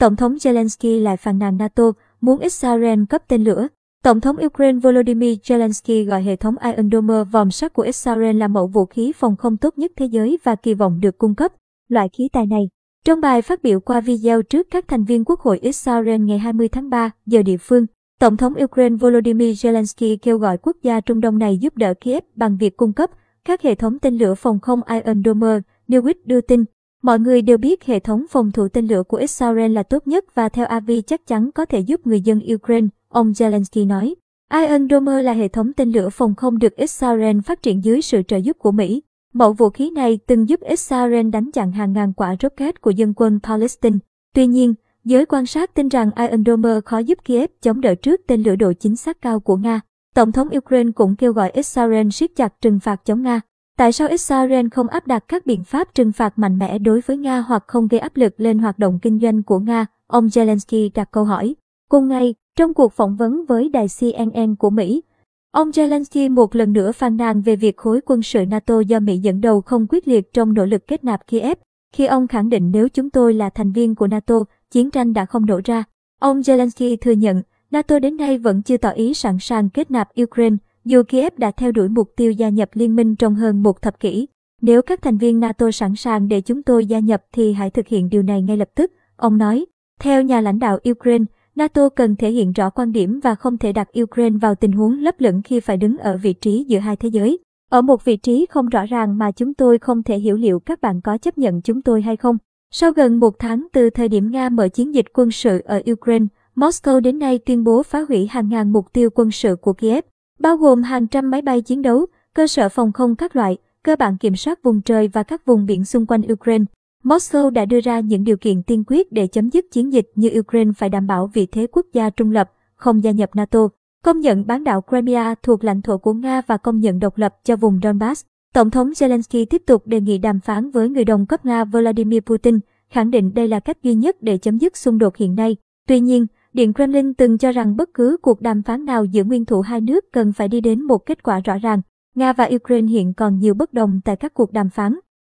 Tổng thống Zelensky lại phàn nàn NATO muốn Israel cấp tên lửa. Tổng thống Ukraine Volodymyr Zelensky gọi hệ thống Iron Dome vòng sắt của Israel là mẫu vũ khí phòng không tốt nhất thế giới và kỳ vọng được cung cấp loại khí tài này. Trong bài phát biểu qua video trước các thành viên Quốc hội Israel ngày 20 tháng 3 giờ địa phương, Tổng thống Ukraine Volodymyr Zelensky kêu gọi quốc gia Trung Đông này giúp đỡ Kiev bằng việc cung cấp các hệ thống tên lửa phòng không Iron Dome, Newit đưa tin. Mọi người đều biết hệ thống phòng thủ tên lửa của Israel là tốt nhất và theo Avi chắc chắn có thể giúp người dân Ukraine, ông Zelensky nói. Iron Dome là hệ thống tên lửa phòng không được Israel phát triển dưới sự trợ giúp của Mỹ. Mẫu vũ khí này từng giúp Israel đánh chặn hàng ngàn quả rocket của dân quân Palestine. Tuy nhiên, giới quan sát tin rằng Iron Dome khó giúp Kiev chống đỡ trước tên lửa độ chính xác cao của Nga. Tổng thống Ukraine cũng kêu gọi Israel siết chặt trừng phạt chống Nga. Tại sao Israel không áp đặt các biện pháp trừng phạt mạnh mẽ đối với Nga hoặc không gây áp lực lên hoạt động kinh doanh của Nga? Ông Zelensky đặt câu hỏi. Cùng ngày, trong cuộc phỏng vấn với đài CNN của Mỹ, ông Zelensky một lần nữa phàn nàn về việc khối quân sự NATO do Mỹ dẫn đầu không quyết liệt trong nỗ lực kết nạp Kiev, khi ông khẳng định nếu chúng tôi là thành viên của NATO, chiến tranh đã không nổ ra. Ông Zelensky thừa nhận NATO đến nay vẫn chưa tỏ ý sẵn sàng kết nạp Ukraine, dù Kiev đã theo đuổi mục tiêu gia nhập liên minh trong hơn một thập kỷ. Nếu các thành viên NATO sẵn sàng để chúng tôi gia nhập thì hãy thực hiện điều này ngay lập tức, ông nói. Theo nhà lãnh đạo Ukraine, NATO cần thể hiện rõ quan điểm và không thể đặt Ukraine vào tình huống lấp lửng khi phải đứng ở vị trí giữa hai thế giới. Ở một vị trí không rõ ràng mà chúng tôi không thể hiểu liệu các bạn có chấp nhận chúng tôi hay không. Sau gần một tháng từ thời điểm Nga mở chiến dịch quân sự ở Ukraine, Moscow đến nay tuyên bố phá hủy hàng ngàn mục tiêu quân sự của Kiev, bao gồm hàng trăm máy bay chiến đấu, cơ sở phòng không các loại, cơ bản kiểm soát vùng trời và các vùng biển xung quanh Ukraine. Moscow đã đưa ra những điều kiện tiên quyết để chấm dứt chiến dịch như Ukraine phải đảm bảo vị thế quốc gia trung lập, không gia nhập NATO, công nhận bán đảo Crimea thuộc lãnh thổ của Nga và công nhận độc lập cho vùng Donbass. Tổng thống Zelensky tiếp tục đề nghị đàm phán với người đồng cấp Nga Vladimir Putin, khẳng định đây là cách duy nhất để chấm dứt xung đột hiện nay. Tuy nhiên, Điện Kremlin từng cho rằng bất cứ cuộc đàm phán nào giữa nguyên thủ hai nước cần phải đi đến một kết quả rõ ràng. Nga và Ukraine hiện còn nhiều bất đồng tại các cuộc đàm phán.